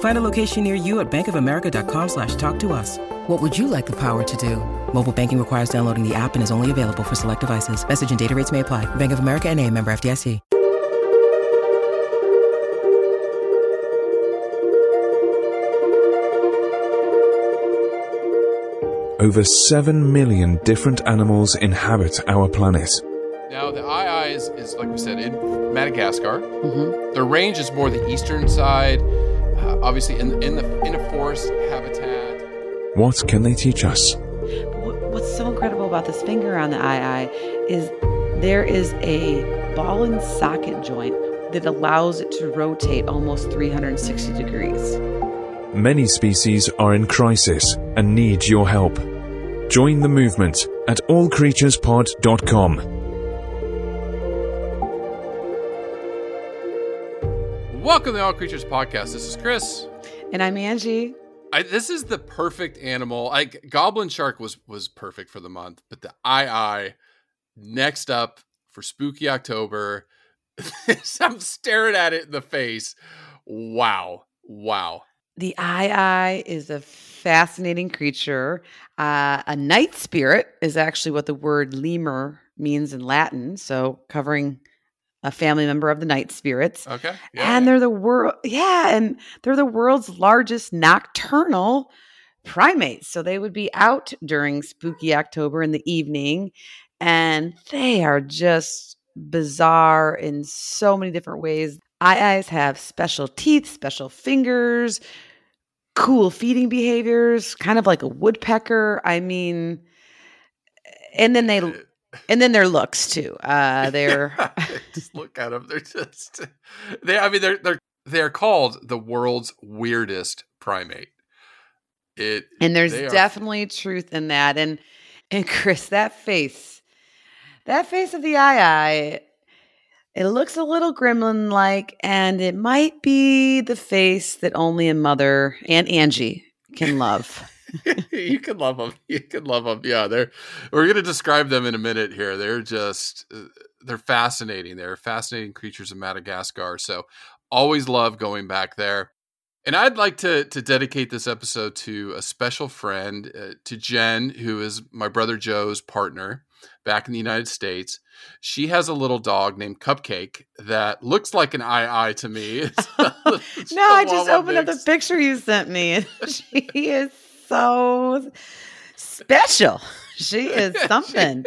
Find a location near you at bankofamerica.com slash talk to us. What would you like the power to do? Mobile banking requires downloading the app and is only available for select devices. Message and data rates may apply. Bank of America and a member FDIC. Over 7 million different animals inhabit our planet. Now, the eye is, is, like we said, in Madagascar. Mm-hmm. Their range is more the eastern side, uh, obviously in, in, the, in a forest habitat. What can they teach us? What's so incredible about this finger on the aye-aye is there is a ball and socket joint that allows it to rotate almost 360 degrees. Many species are in crisis and need your help. Join the movement at allcreaturespod.com. Welcome to the All Creatures Podcast. This is Chris. And I'm Angie. I, this is the perfect animal. Like Goblin Shark was was perfect for the month, but the aye-aye next up for Spooky October. I'm staring at it in the face. Wow, wow. The aye-aye is a fascinating creature. Uh, a night spirit is actually what the word lemur means in Latin. So covering a family member of the night spirits. Okay, and they're the world yeah and they're the world's largest nocturnal primates. So they would be out during spooky october in the evening and they are just bizarre in so many different ways. Aye-ayes have special teeth special fingers cool feeding behaviors kind of like a woodpecker. I mean and then they and then their looks too uh they're just look at them. They're just they. I mean, they're they're they're called the world's weirdest primate. It And there's are- definitely truth in that. And and Chris, that face, that face of the aye-aye, it looks a little gremlin like, and it might be the face that only a mother and Angie can love. you can love them. You can love them. Yeah, they're. We're going to describe them in a minute here. They're just. uh, They're fascinating. They're fascinating creatures of Madagascar. So always love going back there. And I'd like to to dedicate this episode to a special friend, uh, to Jen, who is my brother Joe's partner back in the United States. She has a little dog named Cupcake that looks like an aye-aye to me. It's a- it's no, I just opened up the picture you sent me. and she is so special. She is something.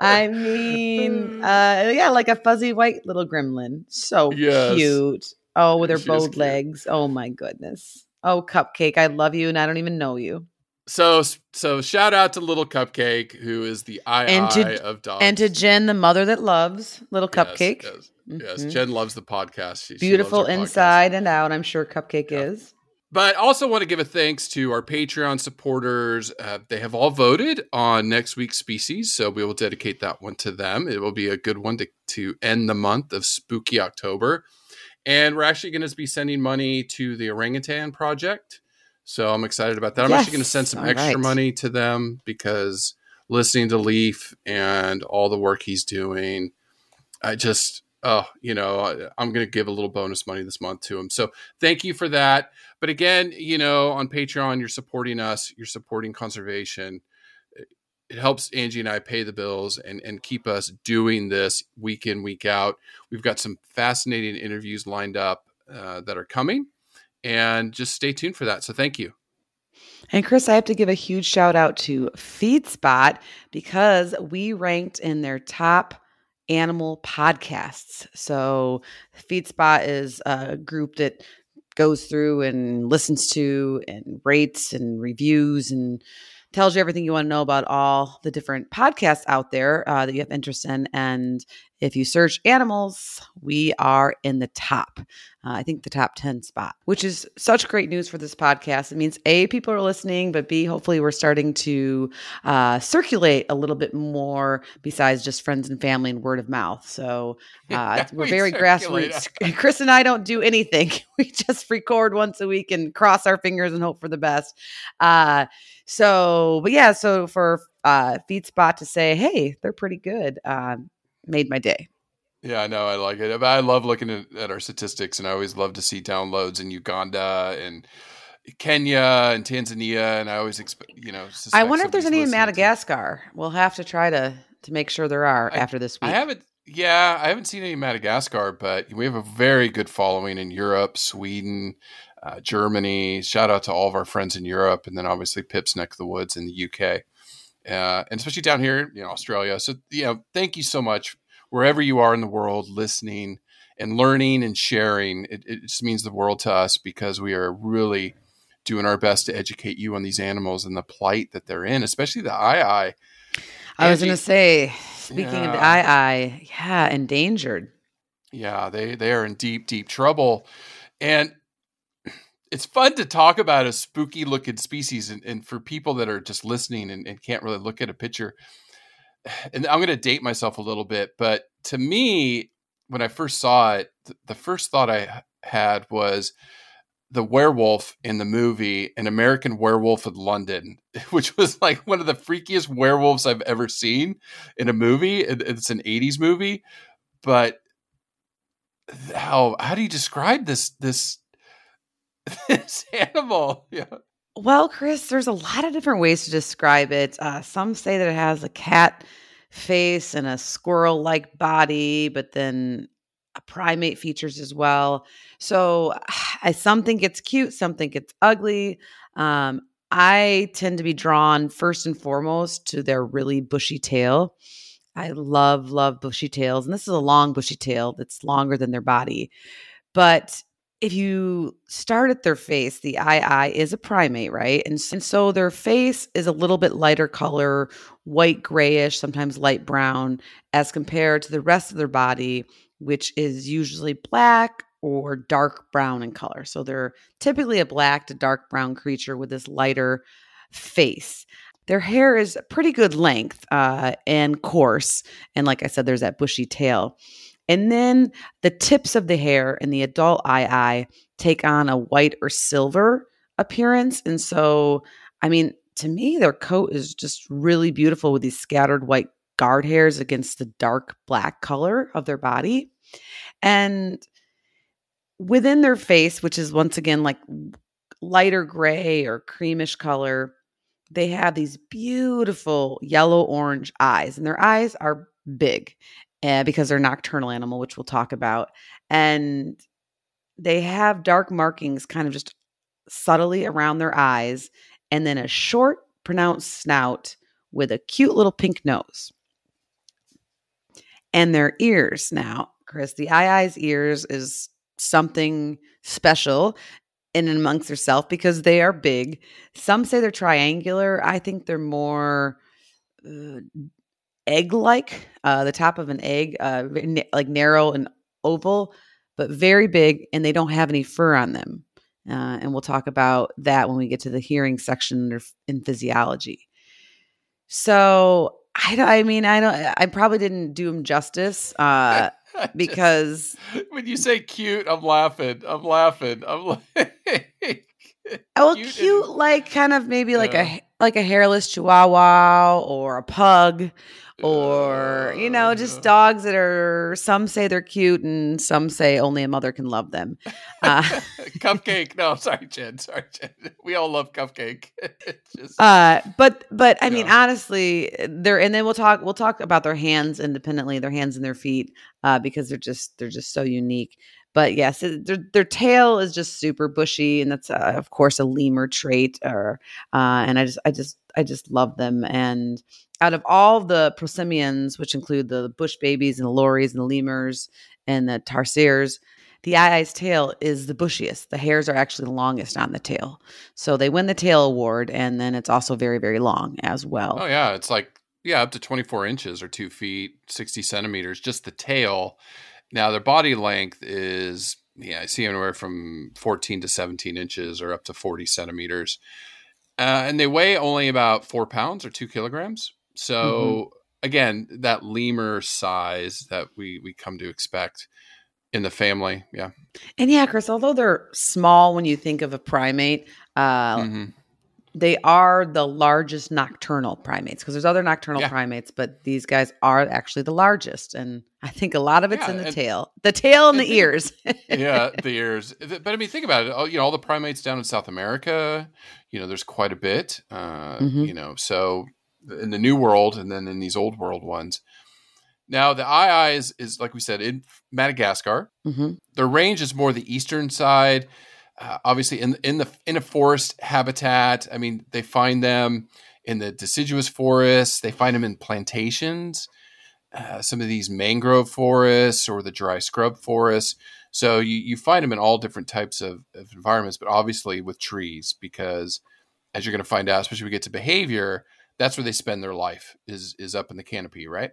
I mean, uh, yeah, like a fuzzy white little gremlin. So Yes. cute. Oh, with her She bowed legs. Oh my goodness. Oh, cupcake, I love you, and I don't even know you. So so shout out to little Cupcake, who is the eye And to- eye of dogs. And to Jen, the mother that loves little cupcake. Yes, yes. Mhm. Jen loves the podcast. She, she Beautiful loves our podcast. inside and out. I'm sure Cupcake Yeah. is. But I also want to give a thanks to our Patreon supporters. Uh, they have all voted on next week's species, so we will dedicate that one to them. It will be a good one to, to end the month of spooky October. And we're actually going to be sending money to the Orangutan Project. So I'm excited about that. I'm actually going to send some all extra right. money to them because listening to Leif and all the work he's doing, I just, oh, you know, I- I'm going to give a little bonus money this month to him. So thank you for that. But again, you know, on Patreon, you're supporting us, you're supporting conservation. It helps Angie and I pay the bills and, and keep us doing this week in, week out. We've got some fascinating interviews lined up uh, that are coming. And just stay tuned for that. So thank you. And Chris, I have to give a huge shout out to FeedSpot because we ranked in their top animal podcasts. So, FeedSpot is a group that goes through and listens to and rates and reviews and tells you everything you want to know about all the different podcasts out there uh, that you have interest in. And if you search animals, we are in the top. Uh, I think the top 10 spot, which is such great news for this podcast. It means A, people are listening, but B, hopefully we're starting to uh, circulate a little bit more besides just friends and family and word of mouth. So uh, we're We very circulate. grassroots. Chris and I don't do anything. We just record once a week and cross our fingers and hope for the best. Uh, so, but yeah, so for uh, FeedSpot to say, hey, they're pretty good, uh, made my day. Yeah, I know. I like it. I love looking at, at our statistics, and I always love to see downloads in Uganda and Kenya and Tanzania. And I always expect, you know, I wonder if there's any in to- Madagascar. We'll have to try to to make sure there are I- after this week. I haven't. Yeah, I haven't seen any in Madagascar, but we have a very good following in Europe, Sweden, uh, Germany. Shout out to all of our friends in Europe, and then obviously Pip's neck of the woods in the UK, uh, and especially down here, know, Australia. So, you know, thank you so much wherever you are in the world, listening and learning and sharing. It, it just means the world to us because we are really doing our best to educate you on these animals and the plight that they're in, especially the eye I was going to say, speaking of the Yeah. aye-aye, yeah, endangered. Yeah, they they are in deep deep trouble, and it's fun to talk about a spooky looking species, and, and for people that are just listening and, and can't really look at a picture. And I'm going to date myself a little bit, but to me, when I first saw it, th- the first thought i had was the werewolf in the movie An American Werewolf in London, which was like one of the freakiest werewolves I've ever seen in a movie. It- It's an 80s movie, but how how do you describe this this this animal? Yeah. Well, Chris, there's a lot of different ways to describe it. Uh, some say that it has a cat face and a squirrel like body, but then a primate features as well. So some think it's cute, some think it's ugly. Um, I tend to be drawn first and foremost to their really bushy tail. I love, love bushy tails. And this is a long bushy tail that's longer than their body. But if you start at their face, the eye is a primate, right? And, s- and so their face is a little bit lighter color, white grayish, sometimes light brown, as compared to the rest of their body, which is usually black or dark brown in color. So they're typically a black to dark brown creature with this lighter face. Their hair is pretty good length uh, and coarse. And like I said, there's that bushy tail. And then the tips of the hair in the adult aye-aye take on a white or silver appearance. And so, I mean, to me, their coat is just really beautiful with these scattered white guard hairs against the dark black color of their body. And within their face, which is once again like lighter gray or creamish color, they have these beautiful yellow orange eyes, and their eyes are big uh, because they're nocturnal animal, which we'll talk about. And they have dark markings kind of just subtly around their eyes, and then a short, pronounced snout with a cute little pink nose. And their ears now, Chris, the eye ears is something special in amongst herself because they are big. Some say they're triangular. I think they're more uh, egg-like, uh, the top of an egg, uh, like narrow and oval, but very big, and they don't have any fur on them. Uh, and we'll talk about that when we get to the hearing section in physiology. So I, don't- I mean, I don't. I probably didn't do them justice uh, just- because when you say cute, I'm laughing. I'm laughing. I'm like Oh, Cute cute, and- like kind of maybe like Yeah. a like a hairless chihuahua or a pug or you know just dogs that are some say they're cute and some say only a mother can love them. Uh, cupcake. No, sorry, Jen. Sorry, Jen. We all love cupcake. Just uh, but but I mean Yeah. honestly, they're and then we'll talk we'll talk about their hands independently, their hands and their feet, uh, because they're just they're just so unique. But yes, their their tail is just super bushy, and that's uh, of course a lemur trait. Or uh, and I just I just I just love them, and out of all the prosimians, which include the bush babies and the lories and the lemurs and the tarsiers, the aye-aye's tail is the bushiest. The hairs are actually the longest on the tail. So they win the tail award, and then it's also very, very long as well. Oh yeah, it's like yeah, up to 24 inches or two feet, 60 centimeters, just the tail. Now their body length is yeah, I see anywhere from 14 to 17 inches or up to 40 centimeters. Uh, and they weigh only about four pounds or two kilograms. So mm-hmm. again, that lemur size that we we come to expect in the family, yeah. And yeah, Chris, although they're small when you think of a primate, uh, mm-hmm. They are the largest nocturnal primates because there's other nocturnal yeah. primates, but these guys are actually the largest. And I think a lot of it's yeah, in the and, tail, the tail and, and the ears. yeah, the ears. But I mean, think about it. All, You know, all the primates down in South America, you know, there's quite a bit. Uh, mm-hmm. You know, so in the new world and then in these old world ones. Now the aye is, is like we said in Madagascar. Mm-hmm. The range is more the eastern side. Uh, obviously, in in the in a forest habitat. I mean, they find them in the deciduous forests. They find them in plantations. Uh, some of these mangrove forests or the dry scrub forests. So you, you find them in all different types of, of environments, but obviously with trees, because as you're going to find out, especially when we get to behavior, that's where they spend their life is is up in the canopy, right?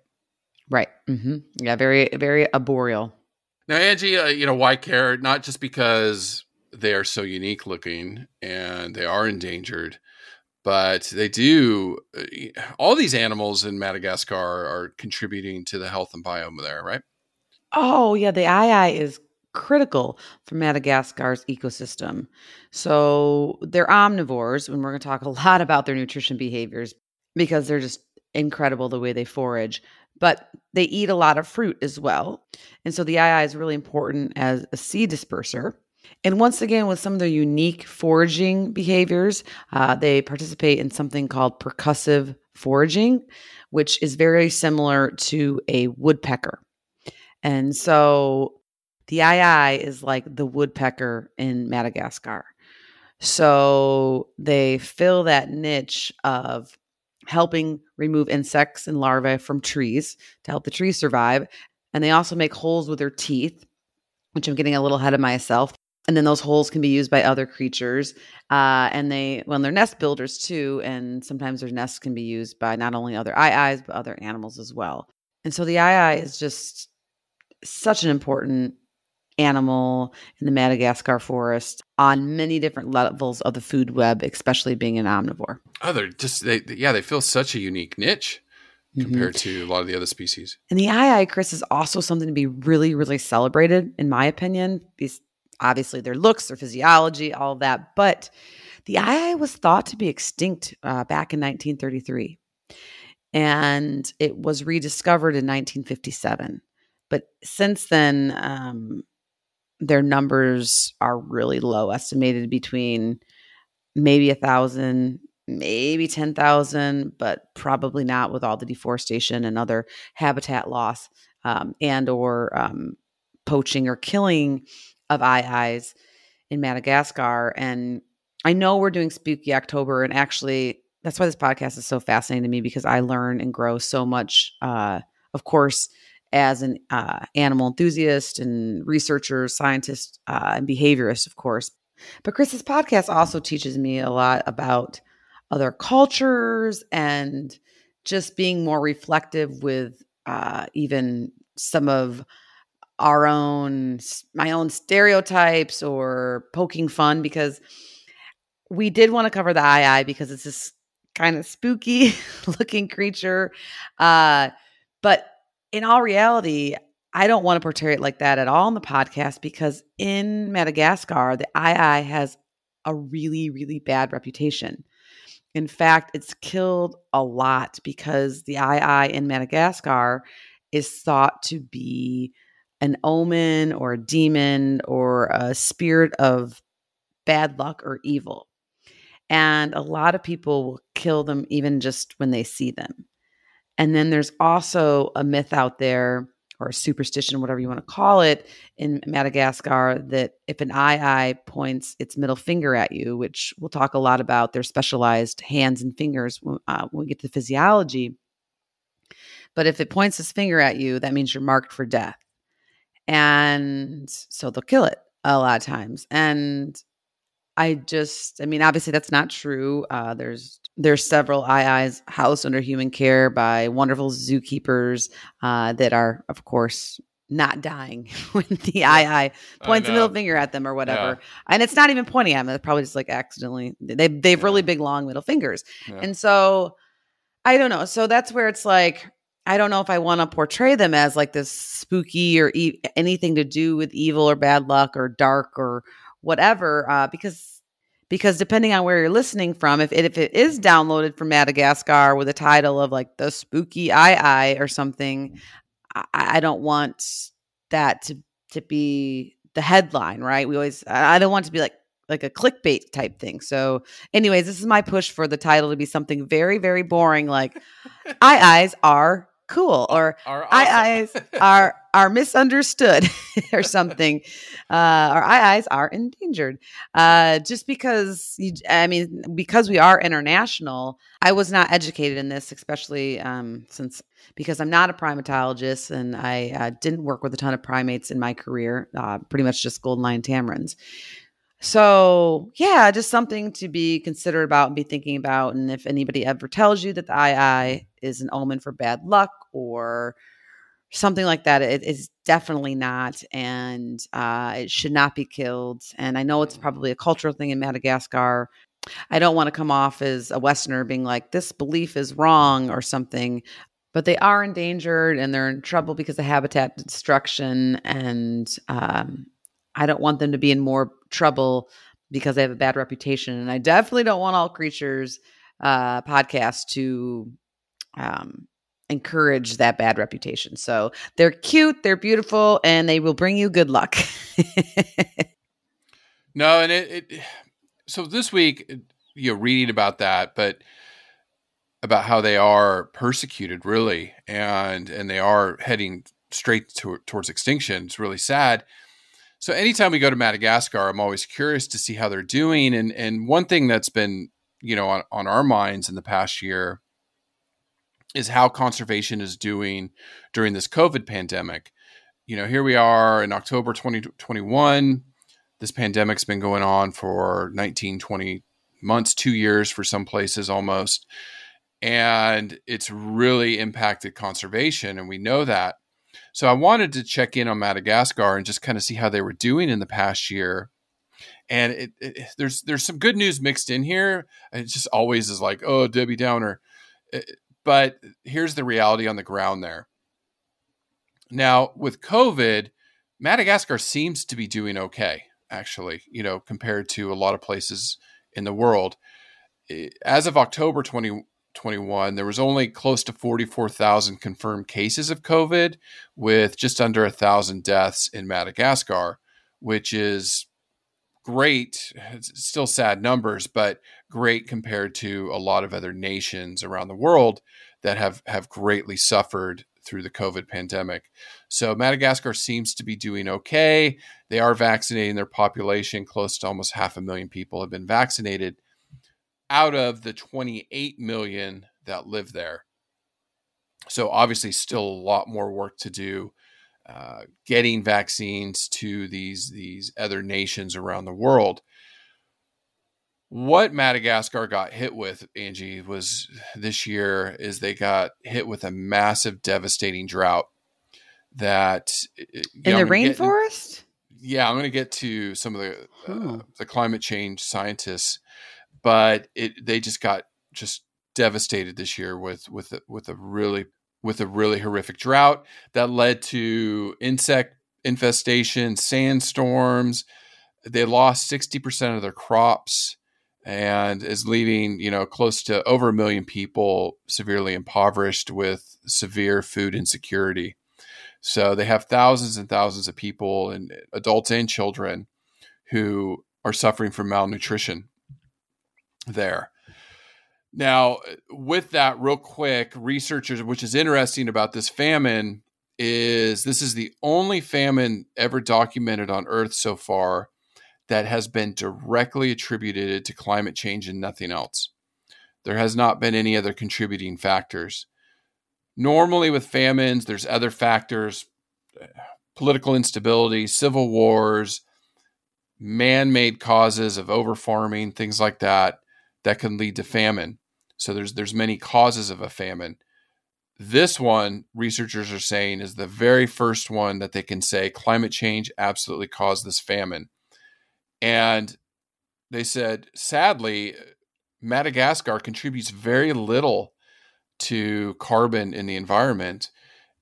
Right. Mm-hmm. Yeah. Very very arboreal. Now, Angie, uh, you know why care? Not just because they are so unique looking and they are endangered, but they do. Uh, all these animals in Madagascar are contributing to the health and biome there, right? Oh yeah, the aye is critical for Madagascar's ecosystem. So they're omnivores, and we're going to talk a lot about their nutrition behaviors because they're just incredible the way they forage. But they eat a lot of fruit as well. And so the aye is really important as a seed disperser. And once again, with some of their unique foraging behaviors, uh, they participate in something called percussive foraging, which is very similar to a woodpecker. And so the aye is like the woodpecker in Madagascar. So they fill that niche of helping remove insects and larvae from trees to help the trees survive. And they also make holes with their teeth, which I'm getting a little ahead of myself. And then those holes can be used by other creatures. Uh, and they, well, they're nest builders too. And sometimes their nests can be used by not only other aye-ayes, but other animals as well. And so the aye-aye is just such an important animal in the Madagascar forest on many different levels of the food web, especially being an omnivore. Oh, they're just they yeah, they fill such a unique niche mm-hmm. compared mm-hmm. to a lot of the other species. And the aye Chris, is also something to be really, really celebrated, in my opinion. These obviously their looks, their physiology, all of that, but the aye was thought to be extinct uh, back in 1933, and it was rediscovered in 1957. But since then, um, their numbers are really low, estimated between maybe a thousand, maybe 10,000, but probably not with all the deforestation and other habitat loss um, and or um, poaching or killing of aye-ayes in Madagascar. And I know we're doing Spooky October, and actually, that's why this podcast is so fascinating to me because I learn and grow so much. Uh, of course, as an uh, animal enthusiast and researcher, scientist, uh, and behaviorist, of course. But Chris's podcast also teaches me a lot about other cultures and just being more reflective with uh, even some of our own, my own stereotypes or poking fun because we did want to cover the aye-aye because it's this kind of spooky looking creature. Uh, but in all reality, I don't want to portray it like that at all in the podcast because in Madagascar, the aye-aye has a really, really bad reputation. In fact, it's killed a lot because the aye-aye in Madagascar is thought to be an omen or a demon or a spirit of bad luck or evil. And a lot of people will kill them even just when they see them. And then there's also a myth out there, or a superstition, whatever you want to call it, in Madagascar that if an aye-aye points its middle finger at you, which we'll talk a lot about their specialized hands and fingers uh, when we get to physiology, But if it points its finger at you, that means you're marked for death. And so they'll kill it a lot of times. And I just, I mean, obviously that's not true. Uh, there's there's several aye-ayes housed under human care by wonderful zookeepers uh, that are, of course, not dying when the aye-aye points a middle finger at them or whatever. Yeah. And it's not even pointing at them. It's probably just like accidentally. They they have yeah. really big long middle fingers. Yeah. And so I don't know. So that's where it's like I don't know if I want to portray them as like this spooky or e- anything to do with evil or bad luck or dark or whatever uh, because because depending on where you're listening from if it, if it is downloaded from Madagascar with a title of like the spooky aye-aye or something I, I don't want that to to be the headline right we always I don't want to be like like a clickbait type thing. So, anyways, this is my push for the title to be something very, very boring, like aye-ayes are cool or are awesome. aye-ayes are are misunderstood or something. Uh or aye-ayes are endangered. Uh just because you, i mean because we are international i was not educated in this especially um since because i'm not a primatologist and i uh, didn't work with a ton of primates in my career uh, pretty much just golden lion tamarins so, yeah, just something to be considerate about and be thinking about. And if anybody ever tells you that the aye-aye is an omen for bad luck or something like that, it is definitely not. And uh, it should not be killed. And I know it's probably a cultural thing in Madagascar. I don't want to come off as a Westerner being like, this belief is wrong or something. But they are endangered and they're in trouble because of habitat destruction. And um, I don't want them to be in more trouble because they have a bad reputation. And I definitely don't want all creatures uh, podcast to um, encourage that bad reputation. So they're cute, they're beautiful, and they will bring you good luck. no, and it, it, so this week, you know, reading about that, but about how they are persecuted, really, and and they are heading straight to, towards extinction. It's really sad. So anytime we go to Madagascar, I'm always curious to see how they're doing. And and one thing that's been you know on, on our minds in the past year is how conservation is doing during this COVID pandemic. You know, here we are in October 2021. This pandemic's been going on for 19, 20 months, two years for some places almost. And it's really impacted conservation. And we know that. So I wanted to check in on Madagascar and just kind of see how they were doing in the past year. And it, it, there's there's some good news mixed in here. It just always is like, oh, Debbie Downer. But here's the reality on the ground there. Now, with COVID, Madagascar seems to be doing okay, actually, you know, compared to a lot of places in the world. As of October 20, 21, there was only close to 44,000 confirmed cases of COVID, with just under a thousand deaths in Madagascar, which is great. It's still sad numbers, but great compared to a lot of other nations around the world that have have greatly suffered through the COVID pandemic. So Madagascar seems to be doing okay. They are vaccinating their population. Close to almost half a million people have been vaccinated out of the 28 million that live there. So, obviously, still a lot more work to do uh, getting vaccines to these, these other nations around the world. What Madagascar got hit with, Angie, was this year is they got hit with a massive, devastating drought that in the rainforest. yeah, I'm going to get to some of the uh, the climate change scientists but it they just got just devastated this year with with with a really with a really horrific drought that led to insect infestation, sandstorms. They lost 60% of their crops and is leaving, you know, close to over a million people severely impoverished with severe food insecurity. So they have thousands and thousands of people and adults and children who are suffering from malnutrition there. Now, with that, real quick, researchers, which is interesting about this famine, is this is the only famine ever documented on Earth so far that has been directly attributed to climate change and nothing else. There has not been any other contributing factors. Normally, with famines, there's other factors political instability, civil wars, man made causes of over farming, things like that, that can lead to famine. So there's there's many causes of a famine. This one, researchers are saying, is the very first one that they can say climate change absolutely caused this famine. And they said, sadly, Madagascar contributes very little to carbon in the environment.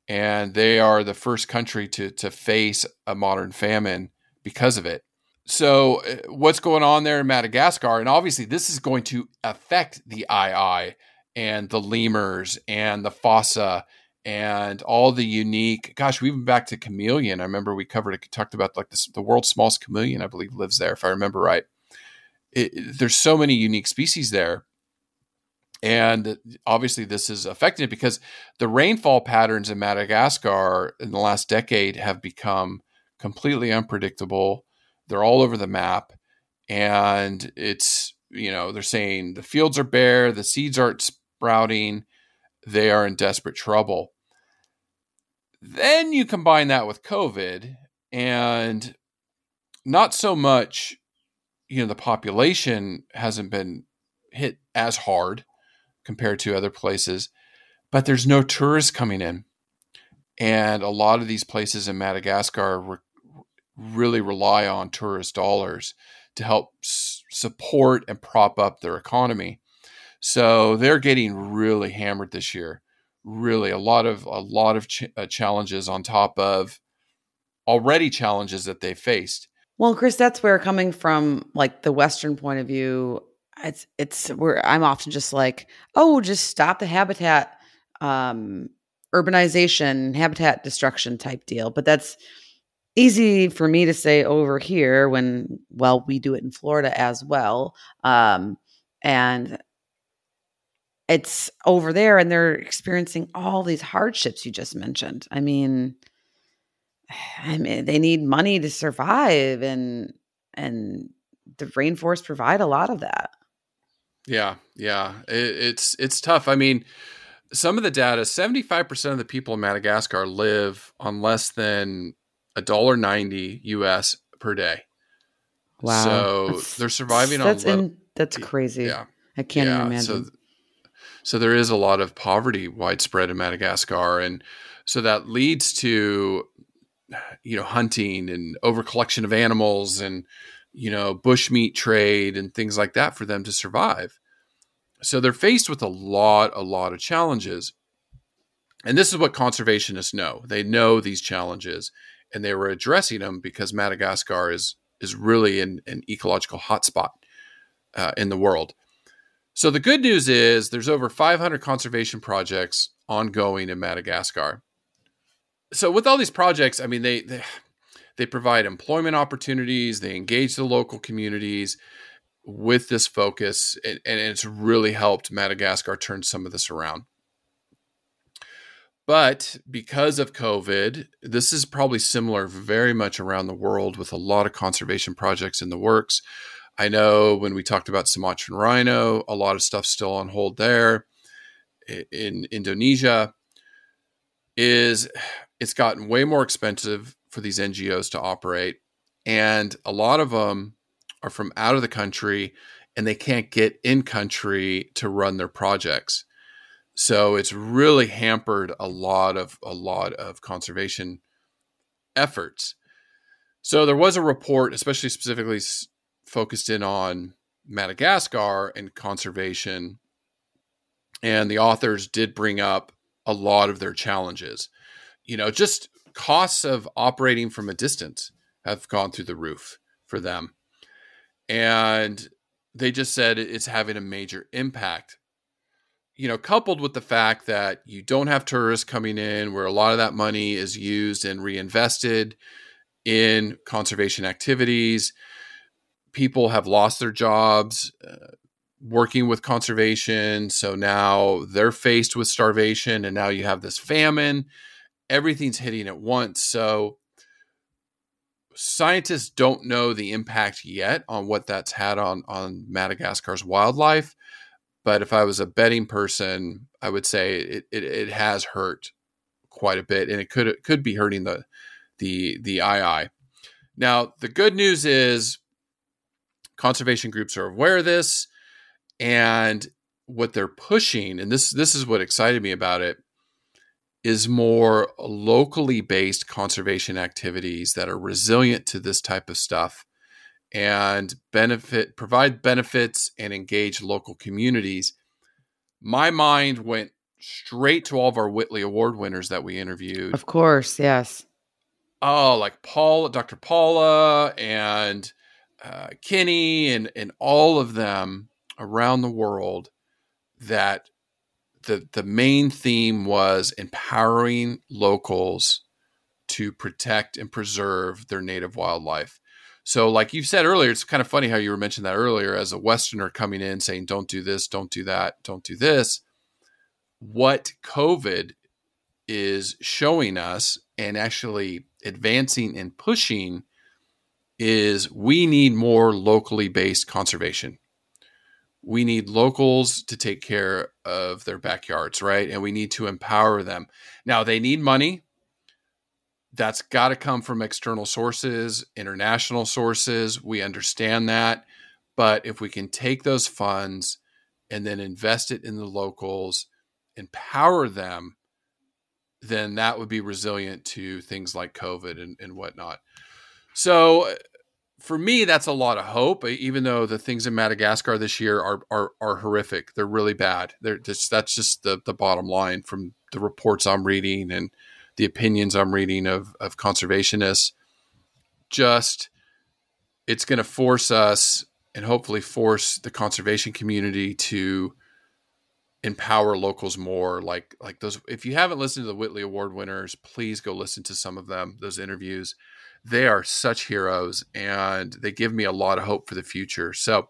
And they are the first country to, to face a modern famine because of it. So, uh, what's going on there in Madagascar? And obviously, this is going to affect the aye-aye and the lemurs and the fossa and all the unique. Gosh, we've been back to chameleon. I remember we covered it, talked about like this, the world's smallest chameleon, I believe, lives there, if I remember right. It, there's so many unique species there. And obviously, this is affecting it because the rainfall patterns in Madagascar in the last decade have become completely unpredictable they're all over the map. And it's, you know, they're saying the fields are bare, the seeds aren't sprouting, they are in desperate trouble. Then you combine that with COVID and not so much, you know, the population hasn't been hit as hard compared to other places, but there's no tourists coming in. And a lot of these places in Madagascar really rely on tourist dollars to help s- support and prop up their economy. So they're getting really hammered this year. Really, a lot of a lot of ch- uh, challenges on top of already challenges that they faced. Well, Chris, that's where coming from like the Western point of view, it's it's where I'm often just like, oh, just stop the habitat um urbanization, habitat destruction type deal. But that's easy for me to say over here when well we do it in Florida as well um, and it's over there and they're experiencing all these hardships you just mentioned. I mean i mean they need money to survive and and the rainforest provide a lot of that. Yeah yeah it, it's it's tough. I mean some of the data 75% of the people in madagascar live on less than a dollar ninety US per day. Wow. So that's, they're surviving that's on in, that's crazy. Yeah. I can't yeah, imagine. So, so there is a lot of poverty widespread in Madagascar and so that leads to you know hunting and overcollection of animals and you know bushmeat trade and things like that for them to survive. So they're faced with a lot a lot of challenges. And this is what conservationists know. They know these challenges and they were addressing them because Madagascar is is really an, an ecological hotspot uh, in the world. So the good news is there's over 500 conservation projects ongoing in Madagascar. So with all these projects, I mean they they, they provide employment opportunities, they engage the local communities with this focus, and, and it's really helped Madagascar turn some of this around. But because of COVID, this is probably similar very much around the world with a lot of conservation projects in the works. I know when we talked about Sumatran rhino, a lot of stuff still on hold there. In Indonesia, is it's gotten way more expensive for these NGOs to operate, and a lot of them are from out of the country, and they can't get in country to run their projects. So it's really hampered a lot of a lot of conservation efforts. So there was a report, especially specifically focused in on Madagascar and conservation, and the authors did bring up a lot of their challenges. You know, just costs of operating from a distance have gone through the roof for them. And they just said it's having a major impact you know, coupled with the fact that you don't have tourists coming in, where a lot of that money is used and reinvested in conservation activities, people have lost their jobs uh, working with conservation. So now they're faced with starvation, and now you have this famine. Everything's hitting at once. So scientists don't know the impact yet on what that's had on on Madagascar's wildlife but if I was a betting person, I would say it, it, it has hurt quite a bit, and it could it could be hurting the the the aye-aye. Now, the good news is conservation groups are aware of this, and what they're pushing, and this this is what excited me about it, is more locally based conservation activities that are resilient to this type of stuff and benefit provide benefits and engage local communities. My mind went straight to all of our Whitley Award winners that we interviewed. Of course, yes. Oh, like Paul, Dr. Paula, and uh, Kenny, and and all of them around the world. That the the main theme was empowering locals to protect and preserve their native wildlife. So, like you said earlier, it's kind of funny how you were mentioning that earlier as a Westerner coming in saying, "Don't do this, don't do that, don't do this." what COVID is showing us and actually advancing and pushing is we need more locally based conservation. We need locals to take care of their backyards, right? And we need to empower them. Now, they need money. That's got to come from external sources, international sources. We understand that. But if we can take those funds and then invest it in the locals, empower them, then that would be resilient to things like COVID and, and whatnot. So uh, for me, that's a lot of hope. Even though the things in Madagascar this year are are, are horrific, they're really bad. They're just that's just the the bottom line from the reports I'm reading and the opinions I'm reading of of conservationists. Just it's going to force us and hopefully force the conservation community to empower locals more like like those if you haven't listened to the whitley award winners please go listen to some of them those interviews they are such heroes and they give me a lot of hope for the future so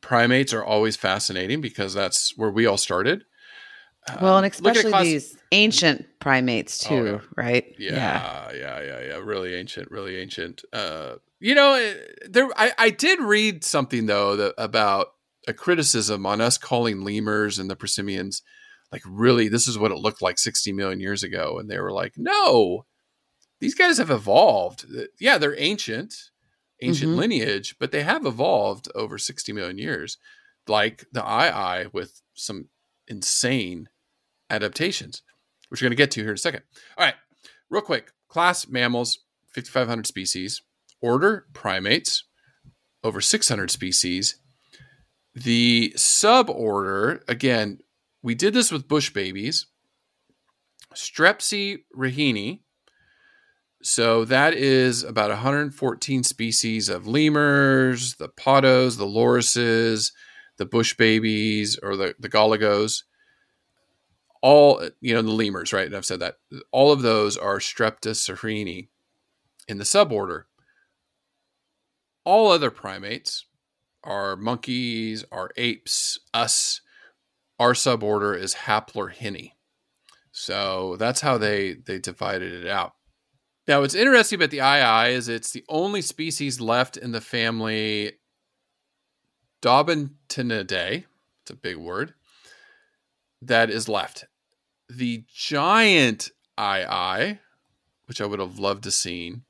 primates are always fascinating because that's where we all started. Well, and um, especially class- these ancient primates oh, too, oh, right? Yeah, yeah, yeah, yeah, yeah. Really ancient, really ancient. Uh, you know, eh, there. I, I did read something though that, about a criticism on us calling lemurs and the prosimians like really this is what it looked like 60 million years ago, and they were like, no, these guys have evolved. Yeah, they're ancient, ancient mm-hmm. lineage, but they have evolved over 60 million years, like the aye-aye with some insane adaptations, which we're going to get to here in a second. All right, real quick class mammals, 5,500 species, order primates, over 600 species. The suborder, again, we did this with bush babies. Strepsy rahini, so that is about 114 species of lemurs, the pottos, the lorises, the bush babies, or the, the. All, you know, the lemurs, right? And I've said that. All of those are Strepsirrhini in the suborder. All other primates are monkeys, are apes, us. Our suborder is Haplorhini. So that's how they they divided it out. Now, what's interesting about the aye-aye is it's the only species left in the family Daubentoniidae. It's a big word that is left. The giant aye-aye, which I would have loved to seen,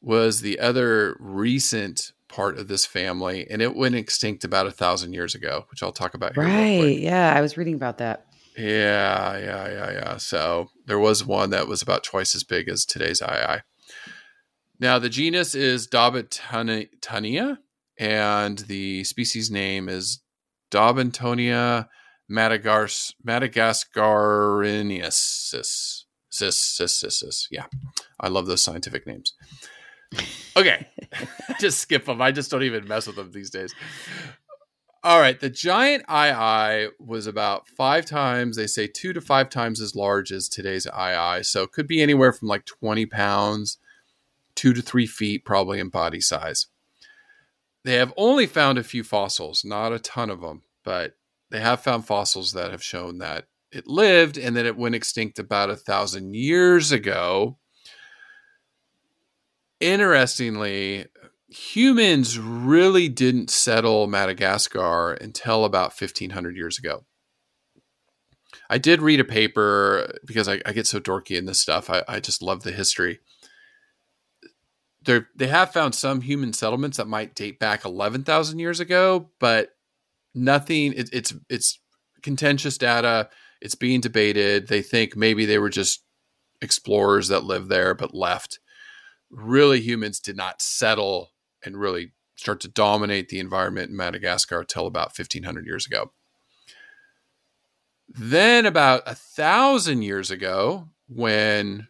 was the other recent part of this family, and it went extinct about a thousand years ago, which I'll talk about. Right. Yeah, I was reading about that. Yeah, yeah, yeah, yeah. So there was one that was about twice as big as today's aye-aye. Now the genus is Daubentonia, and the species name is Daubentonia sis. Yeah, I love those scientific names. Okay, just skip them. I just don't even mess with them these days. All right, the giant aye-aye was about five times, they say two to five times as large as today's aye-aye. So it could be anywhere from like 20 pounds, two to three feet, probably in body size. They have only found a few fossils, not a ton of them, but they have found fossils that have shown that it lived and that it went extinct about a thousand years ago. Interestingly, humans really didn't settle Madagascar until about 1500 years ago. I did read a paper because I, I get so dorky in this stuff. I, I just love the history. They're, they have found some human settlements that might date back 11,000 years ago, but nothing. It, it's it's contentious data. It's being debated. They think maybe they were just explorers that lived there but left. Really, humans did not settle and really start to dominate the environment in Madagascar until about 1500 years ago. Then, about a thousand years ago, when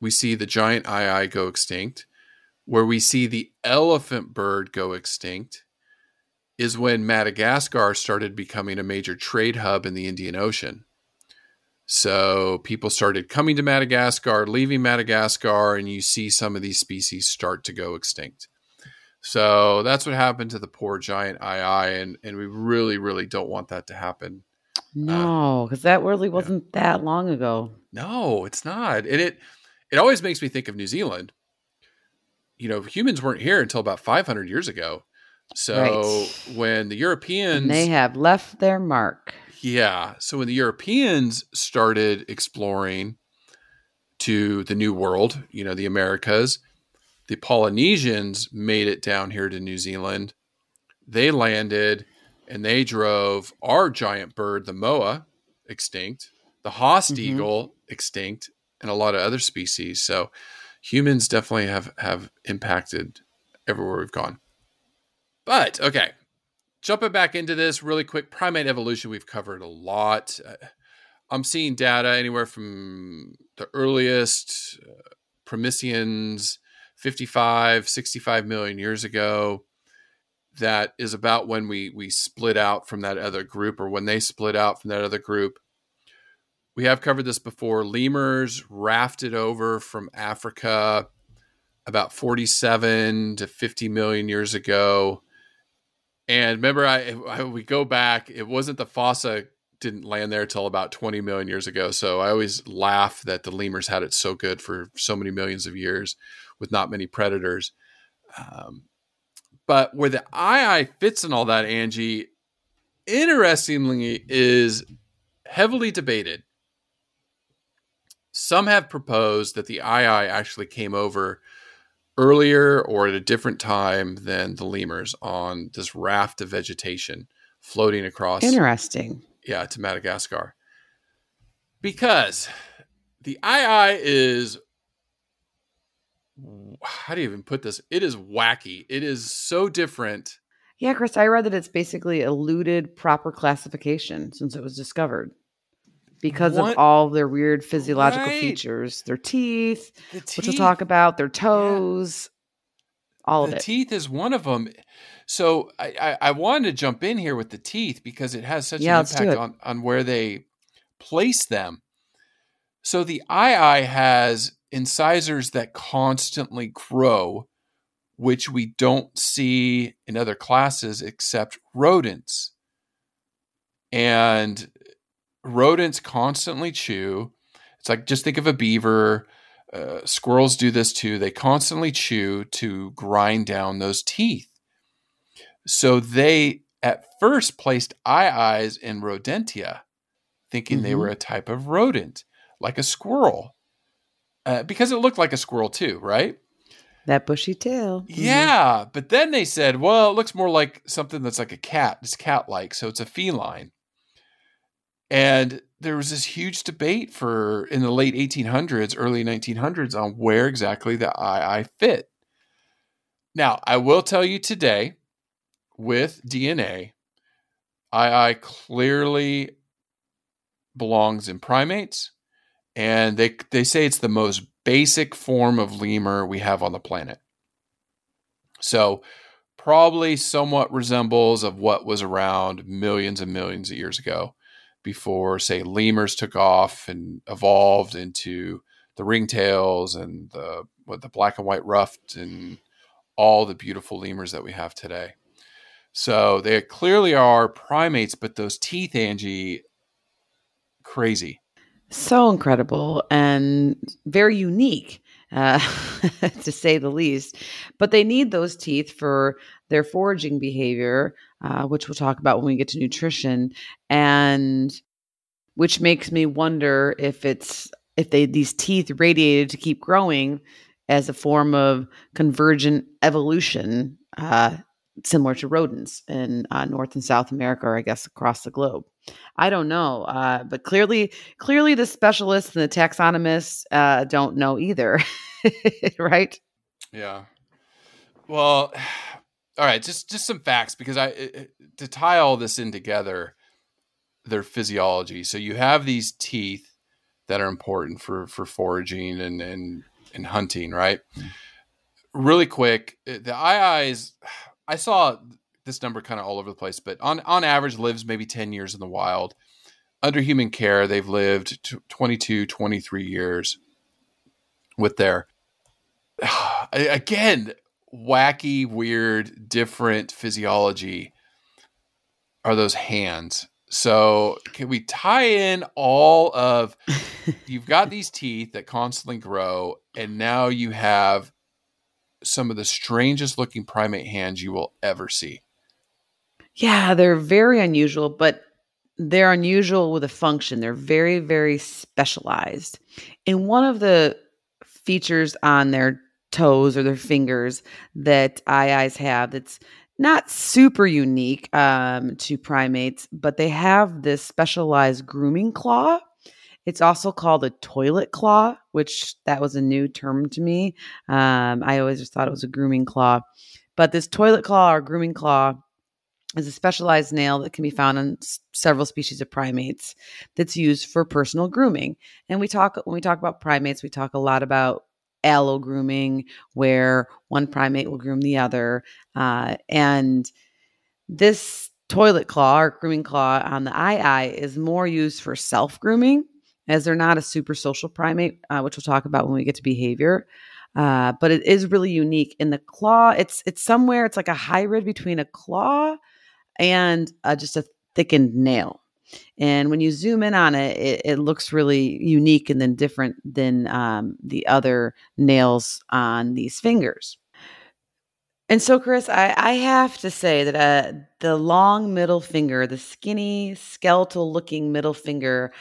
we see the giant aye-aye go extinct, where we see the elephant bird go extinct, is when Madagascar started becoming a major trade hub in the Indian Ocean. So people started coming to Madagascar, leaving Madagascar, and you see some of these species start to go extinct. So that's what happened to the poor giant aye-aye, and and we really, really don't want that to happen. Uh, no, because that really wasn't that long ago. No, it's not, and it it always makes me think of New Zealand. You know, humans weren't here until about 500 years ago. So Right. when the Europeans And they have left their mark. Yeah. So when the Europeans started exploring to the New World, you know, the Americas, the Polynesians made it down here to New Zealand. They landed and they drove our giant bird, the moa, extinct, the Haast Mhm. eagle, extinct, and a lot of other species. So humans definitely have have impacted everywhere we've gone. But okay, jumping back into this really quick primate evolution we've covered a lot Uh, i'm seeing data anywhere from the earliest uh, 55 65 million years ago that is about when we we split out from that other group or when they split out from that other group we have covered this before lemurs rafted over from africa about 47 to 50 million years ago and remember, I, I we go back. It wasn't the fossa didn't land there till about 20 million years ago. So I always laugh that the lemurs had it so good for so many millions of years with not many predators. Um, but where the aye-aye fits in all that, Angie, interestingly, is heavily debated. Some have proposed that the aye-aye actually came over earlier or at a different time than the lemurs on this raft of vegetation floating across Interesting. yeah to Madagascar. Because the aye-aye is how do you even put this? It is wacky. It is so different. Yeah, Chris, I read that it's basically eluded proper classification since it was discovered because What? of all their weird physiological Right. features, their teeth, The which we'll talk about, their toes, all of it. the teeth is one of them. So I, I, I wanted to jump in here with the teeth because it has such Yeah, an impact on, on where they place them. So the aye-aye has incisors that constantly grow, which we don't see in other classes except rodents. And rodents constantly chew. It's like just think of a beaver. Uh, squirrels do this too. They constantly chew to grind down those teeth. So they at first placed aye-ayes in rodentia, thinking mm-hmm. they were a type of rodent, like a squirrel, uh, because it looked like a squirrel too, right? That bushy tail. Mm-hmm. Yeah, but then they said, well, it looks more like something that's like a cat. It's cat-like, so it's a feline. And there was this huge debate for in the late 1800s, early 1900s on where exactly the eye fit. Now, I will tell you today with DNA, aye-aye clearly belongs in primates and they they say it's the most basic form of lemur we have on the planet. So, probably somewhat resembles of what was around millions and millions of years ago before say lemurs took off and evolved into the ringtails and the what the black and white ruffed and all the beautiful lemurs that we have today. So they clearly are primates, but those teeth, Angie, crazy. So incredible and very unique, uh, to say the least. But they need those teeth for their foraging behavior, uh, which we'll talk about when we get to nutrition, and which makes me wonder if it's if they these teeth radiated to keep growing as a form of convergent evolution, uh, similar to rodents in uh, North and South America, or I guess across the globe. I don't know, uh, but clearly, clearly the specialists and the taxonomists uh, don't know either, right? Yeah. Well, all right. Just just some facts because I to tie all this in together, their physiology. So you have these teeth that are important for for foraging and and and hunting, right? Mm. Really quick, the aye-ayes. I saw this number kind of all over the place, but on on average lives maybe 10 years in the wild. Under human care, they've lived 22, 23 years with their again wacky, weird, different physiology are those hands. So, can we tie in all of you've got these teeth that constantly grow, and now you have some of the strangest looking primate hands you will ever see. Yeah, they're very unusual, but they're unusual with a function. They're very, very specialized. And one of the features on their toes or their fingers that eyes have that's not super unique um, to primates, but they have this specialized grooming claw. It's also called a toilet claw, which that was a new term to me. Um, I always just thought it was a grooming claw. But this toilet claw or grooming claw is a specialized nail that can be found on s- several species of primates that's used for personal grooming. And we talk when we talk about primates, we talk a lot about allo grooming, where one primate will groom the other, uh, and this toilet claw or grooming claw on the aye-aye is more used for self grooming, as they're not a super social primate, uh, which we'll talk about when we get to behavior. Uh, but it is really unique. In the claw, it's it's somewhere. It's like a hybrid between a claw and uh, just a thickened nail. And when you zoom in on it, it, it looks really unique and then different than um, the other nails on these fingers. And so, Chris, I, I have to say that uh, the long middle finger, the skinny, skeletal looking middle finger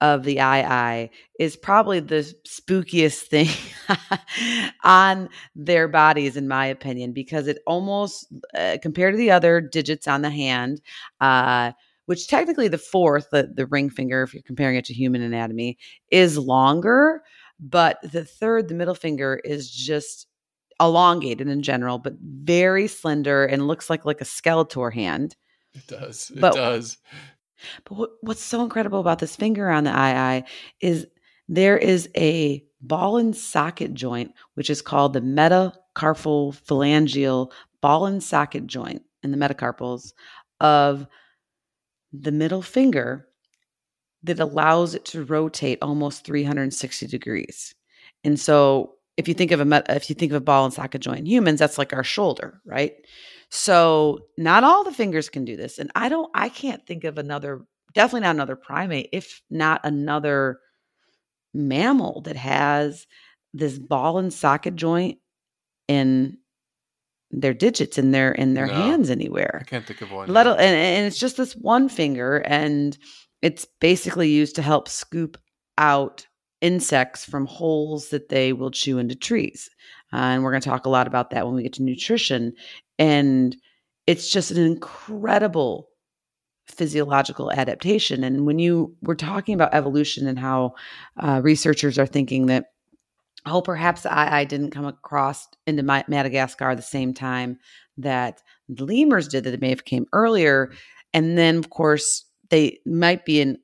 of the aye-aye is probably the spookiest thing on their bodies in my opinion because it almost uh, compared to the other digits on the hand uh, which technically the fourth the, the ring finger if you're comparing it to human anatomy is longer but the third the middle finger is just elongated in general but very slender and looks like like a skeletor hand. It does. It but, does but what, what's so incredible about this finger on the aye-aye is there is a ball and socket joint, which is called the metacarpal phalangeal ball and socket joint in the metacarpals of the middle finger that allows it to rotate almost 360 degrees. And so if you think of a if you think of a ball and socket joint in humans, that's like our shoulder, right? So not all the fingers can do this. And I don't I can't think of another definitely not another primate, if not another mammal that has this ball and socket joint in their digits in their in their No. hands anywhere. I can't think of one. Let and, and it's just this one finger, and it's basically used to help scoop out insects from holes that they will chew into trees. Uh, and we're going to talk a lot about that when we get to nutrition. And it's just an incredible physiological adaptation. And when you were talking about evolution and how uh, researchers are thinking that, oh, perhaps I, I didn't come across into my, Madagascar the same time that the lemurs did, that it may have came earlier. And then, of course, they might be in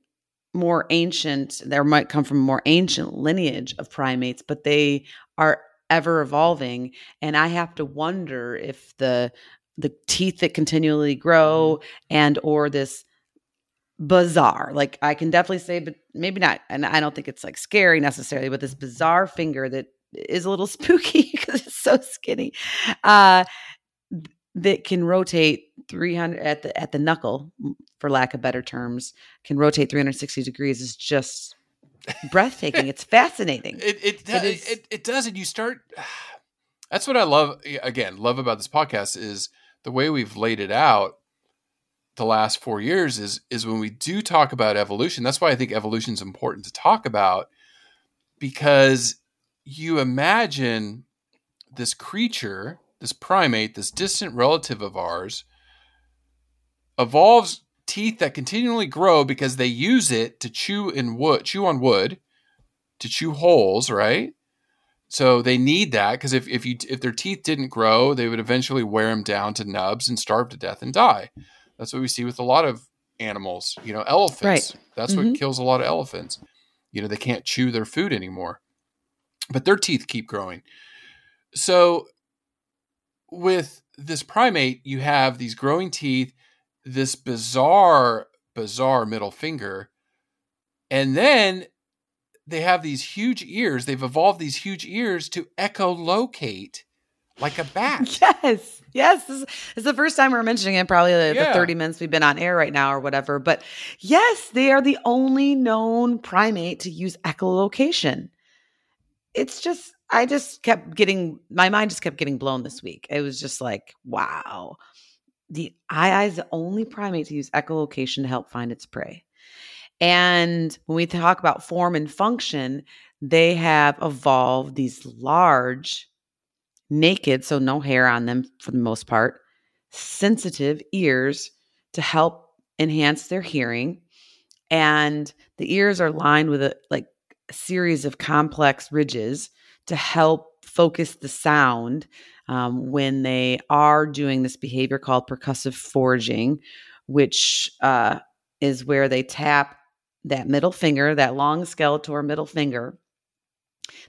more ancient, there might come from a more ancient lineage of primates, but they are ever evolving. And I have to wonder if the the teeth that continually grow and or this bizarre like i can definitely say but maybe not and i don't think it's like scary necessarily but this bizarre finger that is a little spooky because it's so skinny uh that can rotate 300 at the at the knuckle for lack of better terms can rotate 360 degrees is just breathtaking it's fascinating It it It does, is- it, it does, and you start. That's what I love. Again, love about this podcast is the way we've laid it out. The last four years is is when we do talk about evolution. That's why I think evolution is important to talk about because you imagine this creature, this primate, this distant relative of ours, evolves teeth that continually grow because they use it to chew in wood, chew on wood, to chew holes, right? So they need that because if, if you if their teeth didn't grow, they would eventually wear them down to nubs and starve to death and die. That's what we see with a lot of animals. You know, elephants. Right. That's Mhm. what kills a lot of elephants. You know, they can't chew their food anymore, but their teeth keep growing. So with this primate, you have these growing teeth, this bizarre, bizarre middle finger, and then they have these huge ears. They've evolved these huge ears to echolocate like a bat. Yes, yes. This is, the first time we're mentioning it. Probably the, the thirty minutes we've been on air right now, or whatever. But yes, they are the only known primate to use echolocation. It's just, I just kept getting my mind just kept getting blown this week. It was just like, wow, the eye is the only primate to use echolocation to help find its prey. And when we talk about form and function, they have evolved these large naked, so no hair on them for the most part, sensitive ears to help enhance their hearing. And the ears are lined with a like a series of complex ridges to help focus the sound um, when they are doing this behavior called percussive foraging, which uh, is where they tap that middle finger, that long skeletor middle finger.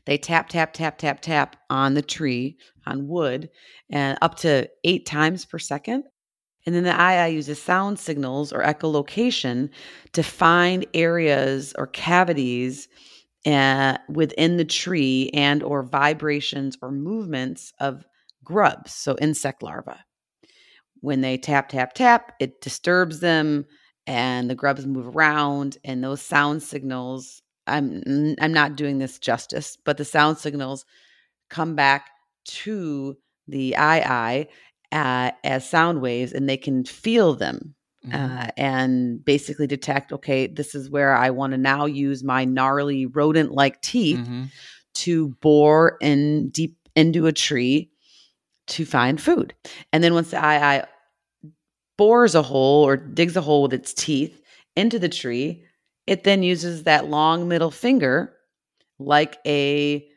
They tap, tap, tap, tap, tap on the tree, on wood, and up to eight times per second. And then the eye uses sound signals or echolocation to find areas or cavities uh, within the tree and or vibrations or movements of grubs, so insect larvae. When they tap, tap, tap, it disturbs them and the grubs move around and those sound signals I'm I'm not doing this justice, but the sound signals come back to the aye-aye uh, as sound waves and they can feel them. Uh, and basically detect okay this is where i want to now use my gnarly rodent like teeth Mhm. to bore in deep into a tree to find food and then once the aye-aye bores a hole or digs a hole with its teeth into the tree it then uses that long middle finger like a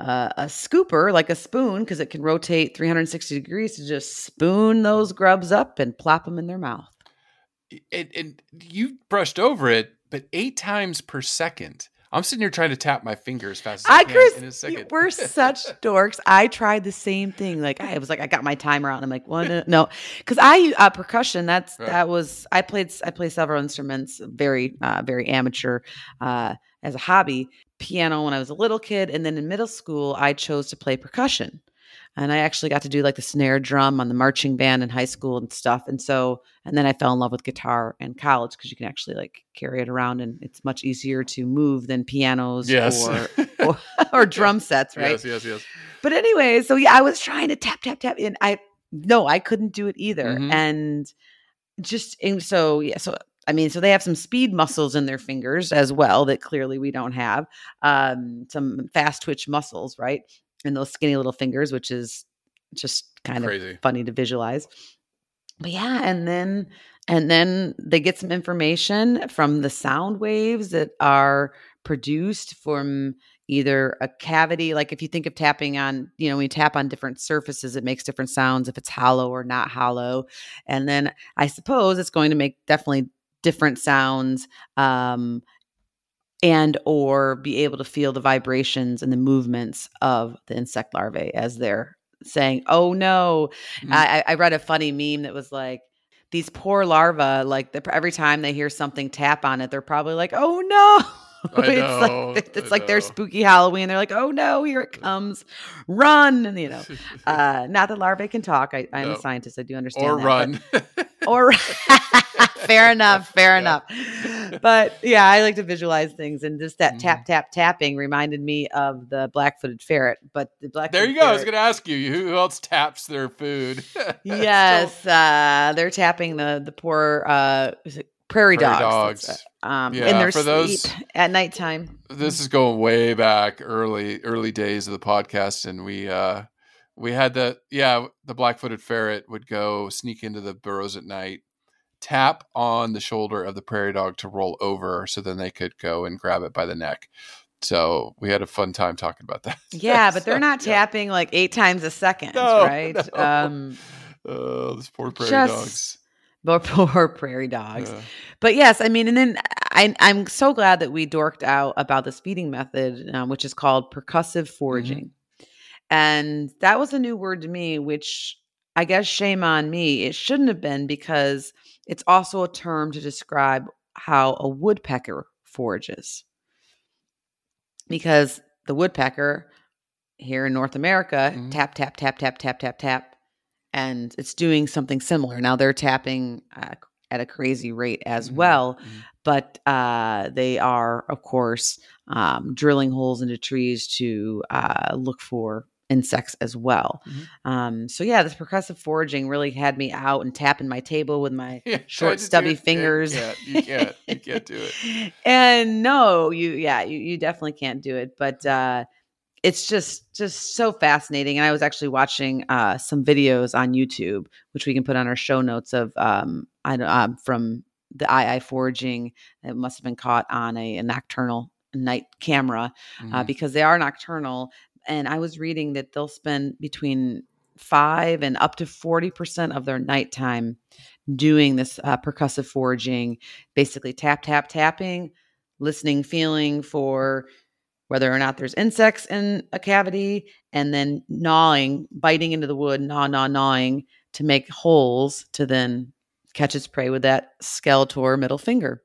uh, a scooper, like a spoon, because it can rotate 360 degrees to just spoon those grubs up and plop them in their mouth. And, and you brushed over it, but eight times per second. I'm sitting here trying to tap my finger as fast as I, I, can Chris, in a second. we're such dorks. I tried the same thing. Like I was like, I got my timer out, and I'm like, what? uh, No, because I uh, percussion. That's Right. that was I played I play several instruments, very uh, very amateur uh, as a hobby. Piano when I was a little kid, and then in middle school, I chose to play percussion. And I actually got to do like the snare drum on the marching band in high school and stuff. And so, and then I fell in love with guitar in college because you can actually like carry it around and it's much easier to move than pianos Yes. or, or or drum sets, right? Yes, yes, yes. But anyway, so yeah, I was trying to tap, tap, tap, and I no, I couldn't do it either. Mhm. And just and so yeah, so I mean, so they have some speed muscles in their fingers as well that clearly we don't have. Um, some fast twitch muscles, right? In those skinny little fingers, which is just kind Crazy. of funny to visualize. But yeah, and then and then they get some information from the sound waves that are produced from either a cavity like if you think of tapping on you know when you tap on different surfaces it makes different sounds if it's hollow or not hollow and then i suppose it's going to make definitely different sounds um and or be able to feel the vibrations and the movements of the insect larvae as they're saying oh no Mhm. I, I read a funny meme that was like these poor larvae like the, every time they hear something tap on it they're probably like oh no It's like it's like their spooky halloween they're like oh no here it comes run and you know uh not that larvae can talk i i'm No. a scientist i do understand or that, run. but- or fair enough fair Yeah. enough but yeah i like to visualize things and just that Mhm. tap tap tapping reminded me of the black-footed ferret but the black there you go. I was going to ask you who else taps their food. yes uh they're tapping the the poor uh prairie, Prairie dogs, uh, um in Yeah, their for those- at nighttime. this is going way back early early days of the podcast and we uh we had the yeah the black-footed ferret would go sneak into the burrows at night tap on the shoulder of the prairie dog to roll over so then they could go and grab it by the neck. So we had a fun time talking about that. Yeah but they're not yeah. tapping like eight times a second No, right? no. um oh those poor prairie Just- dogs poor, poor prairie dogs. Yeah. but yes i mean and then I, i'm so glad that we dorked out about this feeding method um, which is called percussive foraging. And that was a new word to me which i guess shame on me. It shouldn't have been because it's also a term to describe how a woodpecker forages. Because the woodpecker here in north america Mhm. tap tap tap tap tap tap tap and it's doing something similar now they're tapping uh, at a crazy rate as Mhm, well mhm. but uh, they are, of course, um, drilling holes into trees to uh, look for insects as well. Mhm. Um, so yeah, this percussive foraging really had me out and tapping my table with my Yeah, short, stubby. Yeah, fingers. You can't, you can't, you can't do it. and no, you, yeah, you, you definitely can't do it. But uh, it's just, just so fascinating. And I was actually watching uh, some videos on YouTube, which we can put on our show notes of, um, I don't, um, from the aye-aye foraging. It must have been caught on a, a nocturnal night camera uh, Mhm. because they are nocturnal. And I was reading that they'll spend between five and up to 40% of their nighttime doing this uh, percussive foraging, basically tap, tap, tapping, listening, feeling for whether or not there's insects in a cavity, and then gnawing, biting into the wood, gnaw, gnaw, gnawing to make holes to then catch its prey with that skeletor middle finger.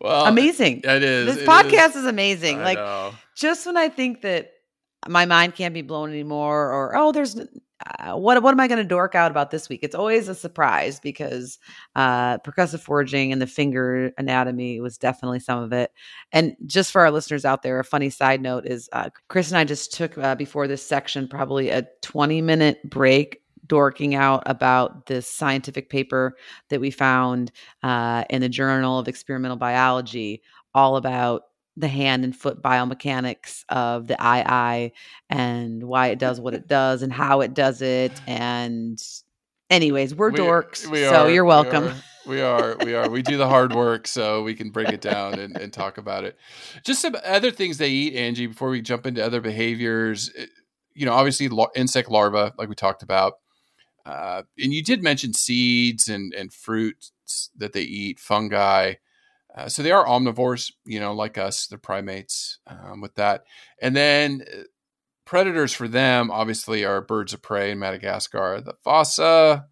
well, amazing. It is. This it podcast is, amazing. I like know. just when I think that my mind can't be blown anymore, or oh, there's uh, what what am I going to dork out about this week? It's always a surprise because uh, percussive foraging and the finger anatomy was definitely some of it. And just for our listeners out there, a funny side note is uh, Chris and I just took uh, before this section probably a 20 minute break dorking out about this scientific paper that we found uh, in the Journal of Experimental Biology, all about the hand and foot biomechanics of the aye-aye and why it does what it does and how it does it. And, anyways, we're We- dorks, we so are, you're we welcome. are, We are, we are. We do the hard work so we can break it down and, and talk about it. Just some other things they eat, Angie, before we jump into other behaviors. eh, You know, obviously insect larvae, like we talked about. Uh, and you did mention seeds and, and fruits that they eat, fungi. Uh, so they are omnivores, you know, like us. They're primates um, with that. And then uh, predators for them, obviously, are birds of prey in Madagascar. The fossa,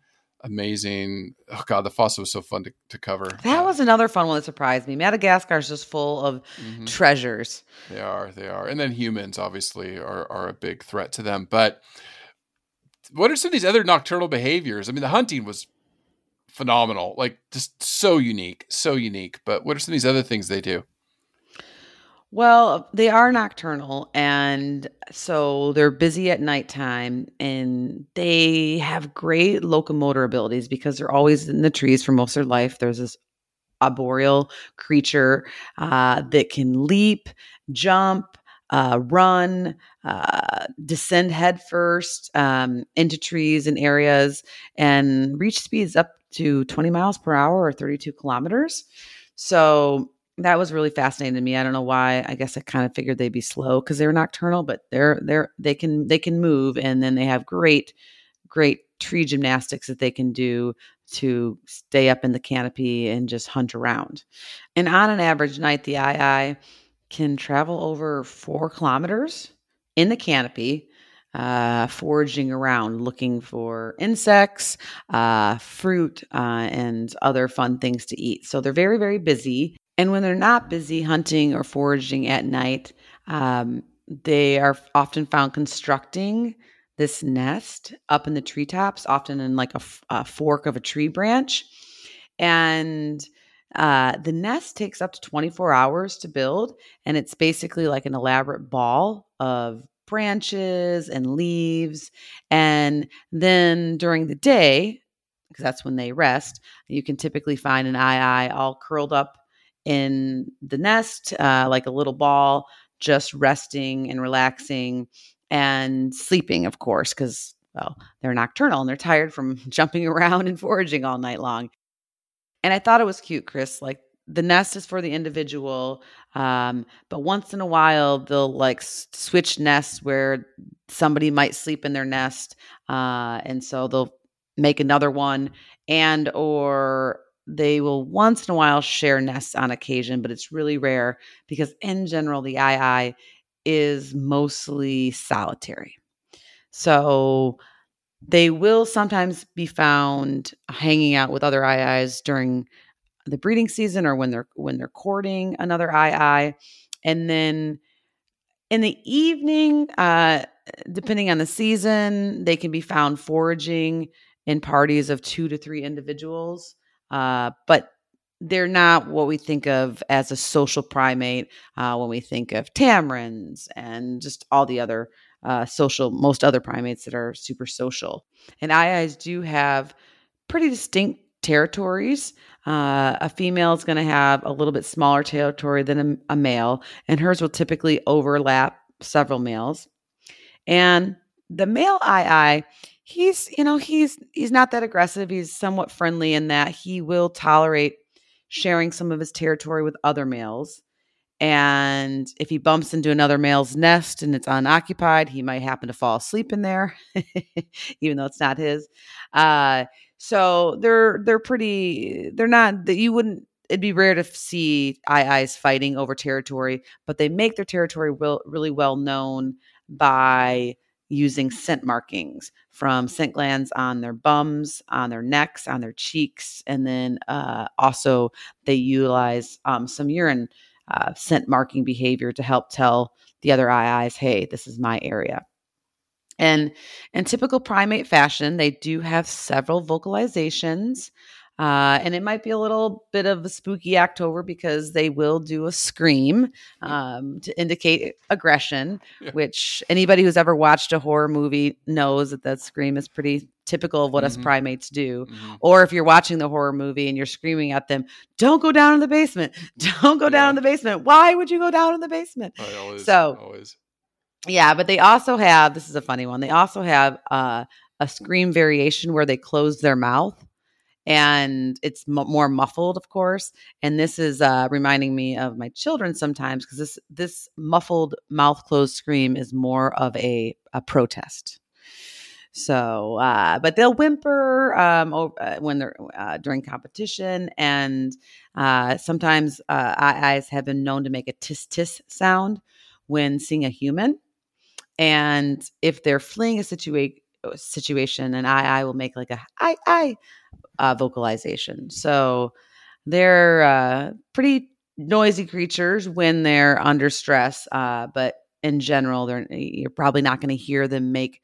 amazing. Oh God, the fossa was so fun to, to cover. That was another fun one that surprised me. Madagascar is just full of Mhm. treasures. They are, they are, and then humans obviously are are a big threat to them. But what are some of these other nocturnal behaviors? I mean, the hunting was phenomenal, like just so unique, so unique. But what are some of these other things they do? Well, they are nocturnal and so they're busy at nighttime and they have great locomotor abilities because they're always in the trees for most of their life. There's this arboreal creature uh, that can leap, jump, uh, run, uh, descend headfirst um, into trees and areas, and reach speeds up to 20 miles per hour or 32 kilometers. So that was really fascinating to me. I don't know why. I guess I kind of figured they'd be slow because they're nocturnal, but they're they're they can they can move, and then they have great great tree gymnastics that they can do to stay up in the canopy and just hunt around. And on an average night, the eye can travel over four kilometers in the canopy, uh, foraging around looking for insects, uh, fruit, uh, and other fun things to eat. So they're very, very busy. And when they're not busy hunting or foraging at night, um, they are often found constructing this nest up in the treetops, often in like a, fork of a tree branch. And uh, the nest takes up to 24 hours to build, and it's basically like an elaborate ball of branches and leaves. And then during the day, because that's when they rest, you can typically find an eye all curled up in the nest, uh, like a little ball, just resting and relaxing and sleeping, of course, because, well, they're nocturnal and they're tired from jumping around and foraging all night long. And I thought it was cute, Chris. Like the nest is for the individual, um, but once in a while they'll like switch nests where somebody might sleep in their nest, uh, and so they'll make another one, and or they will once in a while share nests on occasion, but it's really rare because in general the eye is mostly solitary. So they will sometimes be found hanging out with other aye-ayes during the breeding season or when they're when they're courting another aye-aye. And then in the evening, uh, depending on the season, they can be found foraging in parties of two to three individuals. Uh, but they're not what we think of as a social primate uh, when we think of tamarins and just all the other uh, social, most other primates that are super social. And aye-ayes do have pretty distinct territories. Uh, a female is going to have a little bit smaller territory than a, a male, and hers will typically overlap several males. And the male aye-aye, he's you know he's he's not that aggressive. He's somewhat friendly in that he will tolerate sharing some of his territory with other males. And if he bumps into another male's nest and it's unoccupied, he might happen to fall asleep in there, even though it's not his. Uh, so they're they're pretty. They're not that you wouldn't. It'd be rare to see aye-ayes fighting over territory, but they make their territory will, really well known by using scent markings from scent glands on their bums, on their necks, on their cheeks, and then uh, also they utilize um, some urine uh, scent marking behavior to help tell the other aye-ayes, hey, this is my area. And in typical primate fashion, they do have several vocalizations. Uh, and it might be a little bit of a spooky October because they will do a scream um, to indicate aggression, yeah. which anybody who's ever watched a horror movie knows that that scream is pretty typical of what mm-hmm. us primates do. Mm-hmm. Or if you're watching the horror movie and you're screaming at them, don't go down in the basement. Don't go yeah. down in the basement. Why would you go down in the basement? Always, so, always. Yeah, but they also have this is a funny one. They also have uh, a scream variation where they close their mouth and it's m- more muffled of course and this is uh, reminding me of my children sometimes because this this muffled mouth closed scream is more of a, a protest so uh, but they'll whimper um, over, uh, when they're uh, during competition and uh, sometimes aye-ayes have been known to make a tis tis sound when seeing a human and if they're fleeing a situation situation and aye-aye will make like a i i uh, vocalization. So they're uh, pretty noisy creatures when they're under stress, uh, but in general, they're you're probably not going to hear them make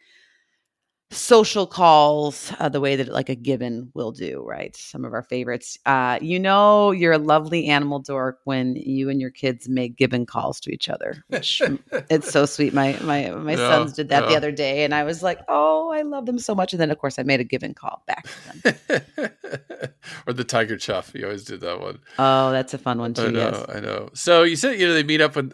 social calls uh, the way that like a gibbon will do right some of our favorites uh, you know you're a lovely animal dork when you and your kids make gibbon calls to each other which it's so sweet my my my Yeah, sons did that the other day and i was like oh i love them so much and then of course i made a gibbon call back to them or the tiger chuff. You always did that one. oh that's a fun one too I know, yes I know. So you said you know they meet up with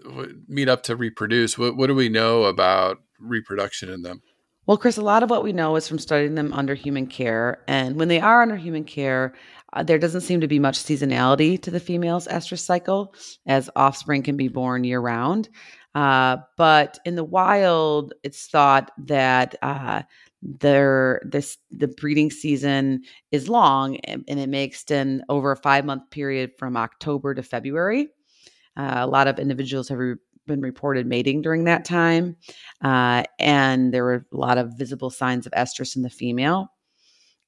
meet up to reproduce. What what do we know about reproduction in them? Well, Chris, a lot of what we know is from studying them under human care. And when they are under human care, uh, there doesn't seem to be much seasonality to the female's estrus cycle, as offspring can be born year round. Uh, but in the wild, it's thought that uh, their this the breeding season is long and, and it may extend over a five month period from October to February. Uh, a lot of individuals have re- been reported mating during that time, uh, and there were a lot of visible signs of estrus in the female.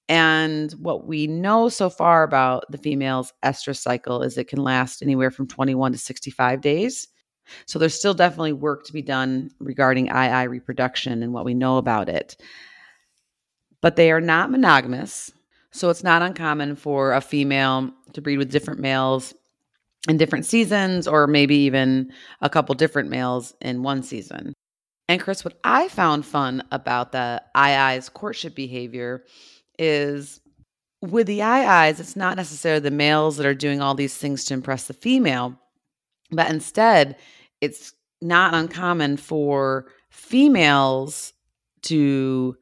And what we know so far about the female's estrus cycle is it can last anywhere from 21 to 65 days. So there's still definitely work to be done regarding aye-aye reproduction and what we know about it. But they are not monogamous. So it's not uncommon for a female to breed with different males in different seasons or maybe even a couple different males in one season. And Chris, what I found fun about the aye-aye's courtship behavior is with the aye-ayes, it's not necessarily the males that are doing all these things to impress the female, but instead, it's not uncommon for females to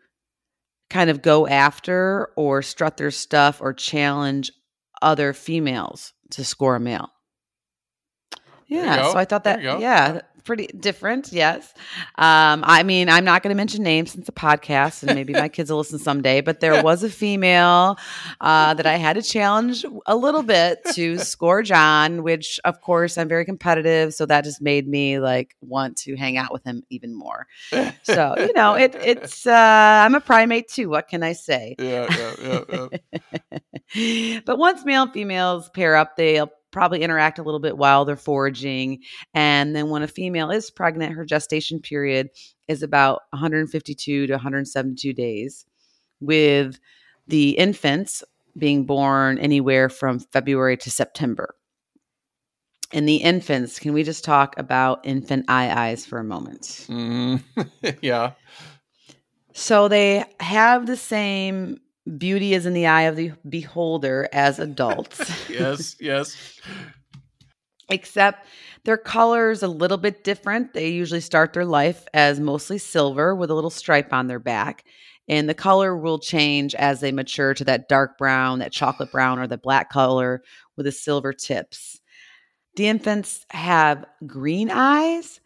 kind of go after or strut their stuff or challenge other females to score a male. Yeah, so I thought that yeah, pretty different. Yes, um, I mean I'm not going to mention names since the podcast, and maybe my kids will listen someday. But there was a female uh, that I had to challenge a little bit to score John, which of course I'm very competitive, so that just made me like want to hang out with him even more. So you know, it it's uh, I'm a primate too. What can I say? yeah, yeah, yeah, yeah. but once male and females pair up, they'll probably interact a little bit while they're foraging. And then when a female is pregnant, her gestation period is about 152 to 172 days, with the infants being born anywhere from February to September. And the infants, can we just talk about infant aye-ayes for a moment? Mm, yeah. So they have the same beauty is in the eye of the beholder as adults. Yes, yes. except their color is a little bit different. They usually start their life as mostly silver with a little stripe on their back. And the color will change as they mature to that dark brown, that chocolate brown, or the black color with the silver tips. The infants have green eyes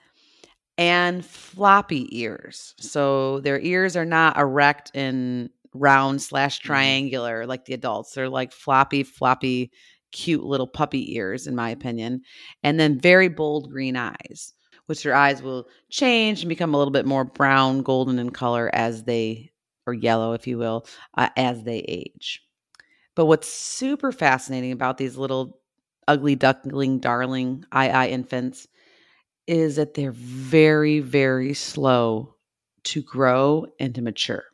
and floppy ears. So their ears are not erect and round slash triangular like the adults. They're like floppy, floppy, cute little puppy ears, in my opinion. And then very bold green eyes, which their eyes will change and become a little bit more brown, golden in color as they, or yellow, if you will, uh, as they age. But what's super fascinating about these little ugly duckling, darling eye infants is that they're very, very slow to grow and to mature.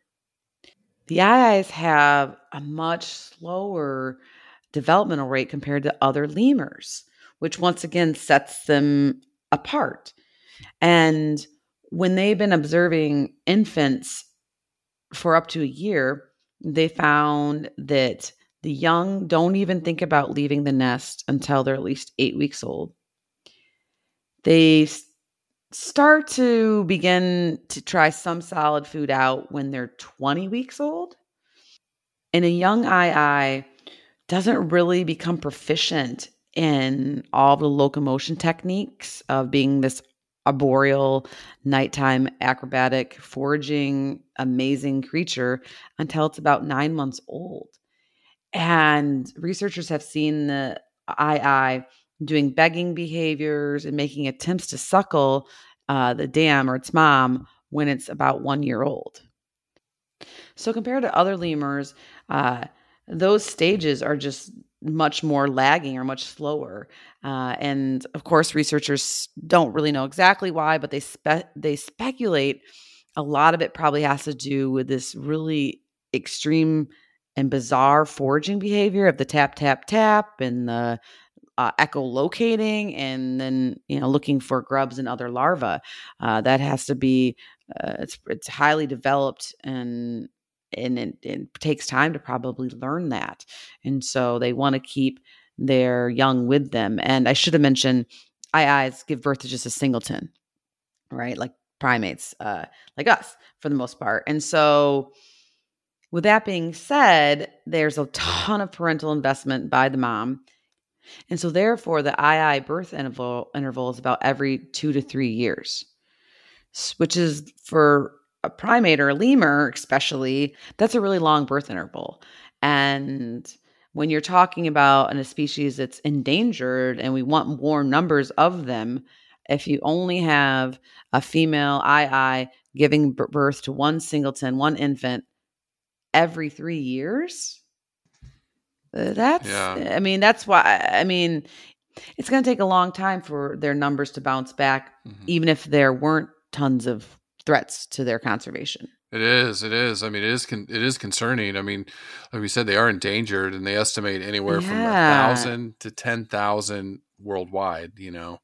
The eyes have a much slower developmental rate compared to other lemurs, which once again sets them apart. And when they've been observing infants for up to a year, they found that the young don't even think about leaving the nest until they're at least eight weeks old. They start to begin to try some solid food out when they're 20 weeks old. And a young eye doesn't really become proficient in all the locomotion techniques of being this arboreal, nighttime, acrobatic, foraging, amazing creature until it's about nine months old. And researchers have seen the eye doing begging behaviors and making attempts to suckle uh, the dam or its mom when it's about one year old. So, compared to other lemurs, uh, those stages are just much more lagging or much slower. Uh, and of course, researchers don't really know exactly why, but they spe- they speculate a lot of it probably has to do with this really extreme and bizarre foraging behavior of the tap tap tap and the uh, echolocating and then you know looking for grubs and other larvae uh, that has to be uh, it's it's highly developed and and it, it takes time to probably learn that and so they want to keep their young with them and i should have mentioned eyes give birth to just a singleton right like primates uh, like us for the most part. And so, with that being said, there's a ton of parental investment by the mom. And so, therefore, the aye-aye birth interval, interval is about every two to three years, which is for a primate or a lemur, especially, that's a really long birth interval. And when you're talking about a species that's endangered and we want more numbers of them, if you only have a female aye-aye giving birth to one singleton, one infant every three years, that's, yeah. I mean, that's why, I mean, it's going to take a long time for their numbers to bounce back, mm-hmm. even if there weren't tons of threats to their conservation. It is. It is. I mean, it is. Con- it is concerning. I mean, like we said, they are endangered, and they estimate anywhere yeah. from a thousand to ten thousand worldwide. You know,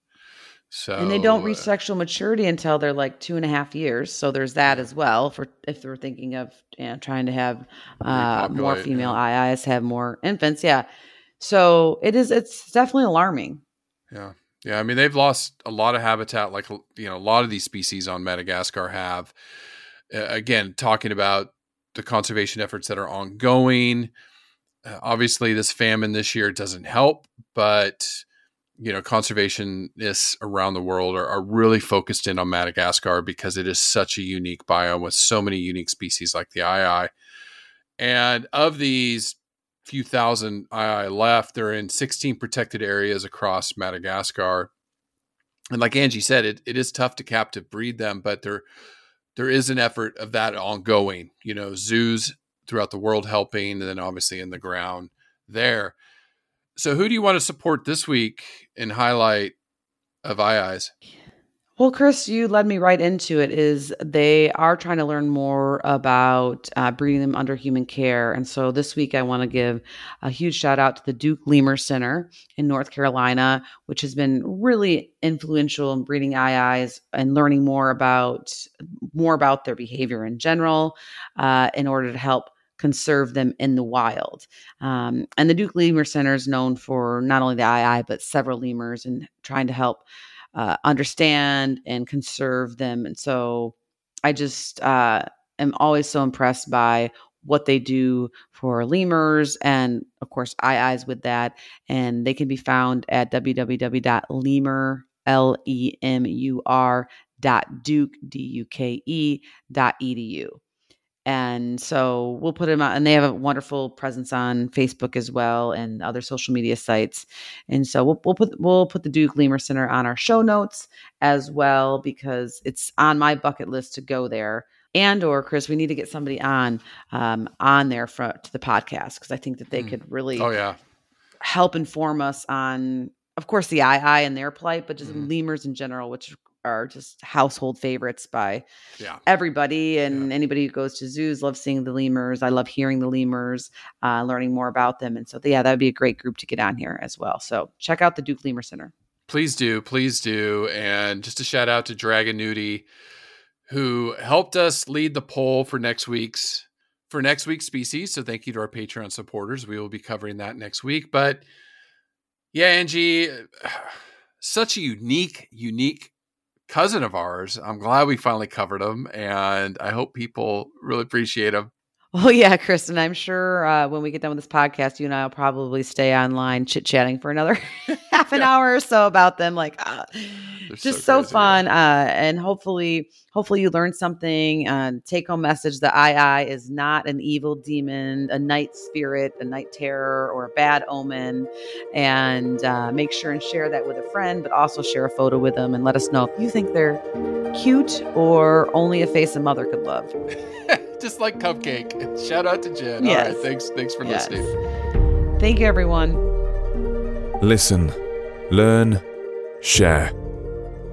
so and they don't reach uh, sexual maturity until they're like two and a half years. So there's that as well. For if they're thinking of you know, trying to have uh, more female. Aye-ayes have more infants, yeah. So it is. It's definitely alarming. Yeah, yeah. I mean, they've lost a lot of habitat. Like you know, a lot of these species on Madagascar have. Uh, again, talking about the conservation efforts that are ongoing. Uh, obviously, this famine this year doesn't help, but you know conservationists around the world are, are, really focused in on Madagascar because it is such a unique biome with so many unique species like the aye-aye. And of these few thousand aye-aye left, they're in 16 protected areas across Madagascar. And like Angie said, it, it is tough to captive breed them, but there there is an effort of that ongoing. You know, zoos throughout the world helping, and then obviously in the ground there. So, who do you want to support this week in highlight of aye-ayes? Well, Chris, you led me right into it. Is they are trying to learn more about uh, breeding them under human care, and so this week I want to give a huge shout out to the Duke Lemur Center in North Carolina, which has been really influential in breeding aye-ayes and learning more about more about their behavior in general, uh, in order to help conserve them in the wild. Um, and the Duke Lemur Center is known for not only the aye-aye, but several lemurs and trying to help uh, understand and conserve them. And so I just uh, am always so impressed by what they do for lemurs and of course aye-ayes with that and they can be found at www.lemur dot duke d u k e dot edu and so we'll put them out and they have a wonderful presence on facebook as well and other social media sites and so we'll, we'll put we'll put the duke lemur center on our show notes as well because it's on my bucket list to go there and or chris we need to get somebody on um, on there for to the podcast because i think that they mm. could really oh yeah help inform us on of course the aye-aye and their plight but just mm. lemurs in general which are just household favorites by yeah. everybody and yeah. anybody who goes to zoos loves seeing the lemurs i love hearing the lemurs uh, learning more about them and so yeah that would be a great group to get on here as well so check out the duke lemur center please do please do and just a shout out to dragon nudie who helped us lead the poll for next week's for next week's species so thank you to our patreon supporters we will be covering that next week but yeah angie such a unique unique cousin of ours. I'm glad we finally covered him, and I hope people really appreciate him. Well, yeah, Kristen, I'm sure uh, when we get done with this podcast, you and I will probably stay online chit chatting for another half an yeah. hour or so about them. Like, uh, just so, so fun, uh, and hopefully, hopefully you learned something. Uh, take home message: the aye-aye is not an evil demon, a night spirit, a night terror, or a bad omen. And uh, make sure and share that with a friend, but also share a photo with them and let us know if you think they're cute or only a face a mother could love. just like cupcake. Shout out to Jen. Yes. All right, thanks. Thanks for yes. listening. Thank you, everyone. Listen, learn, share.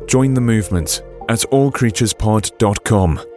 Join the movement at allcreaturespod.com.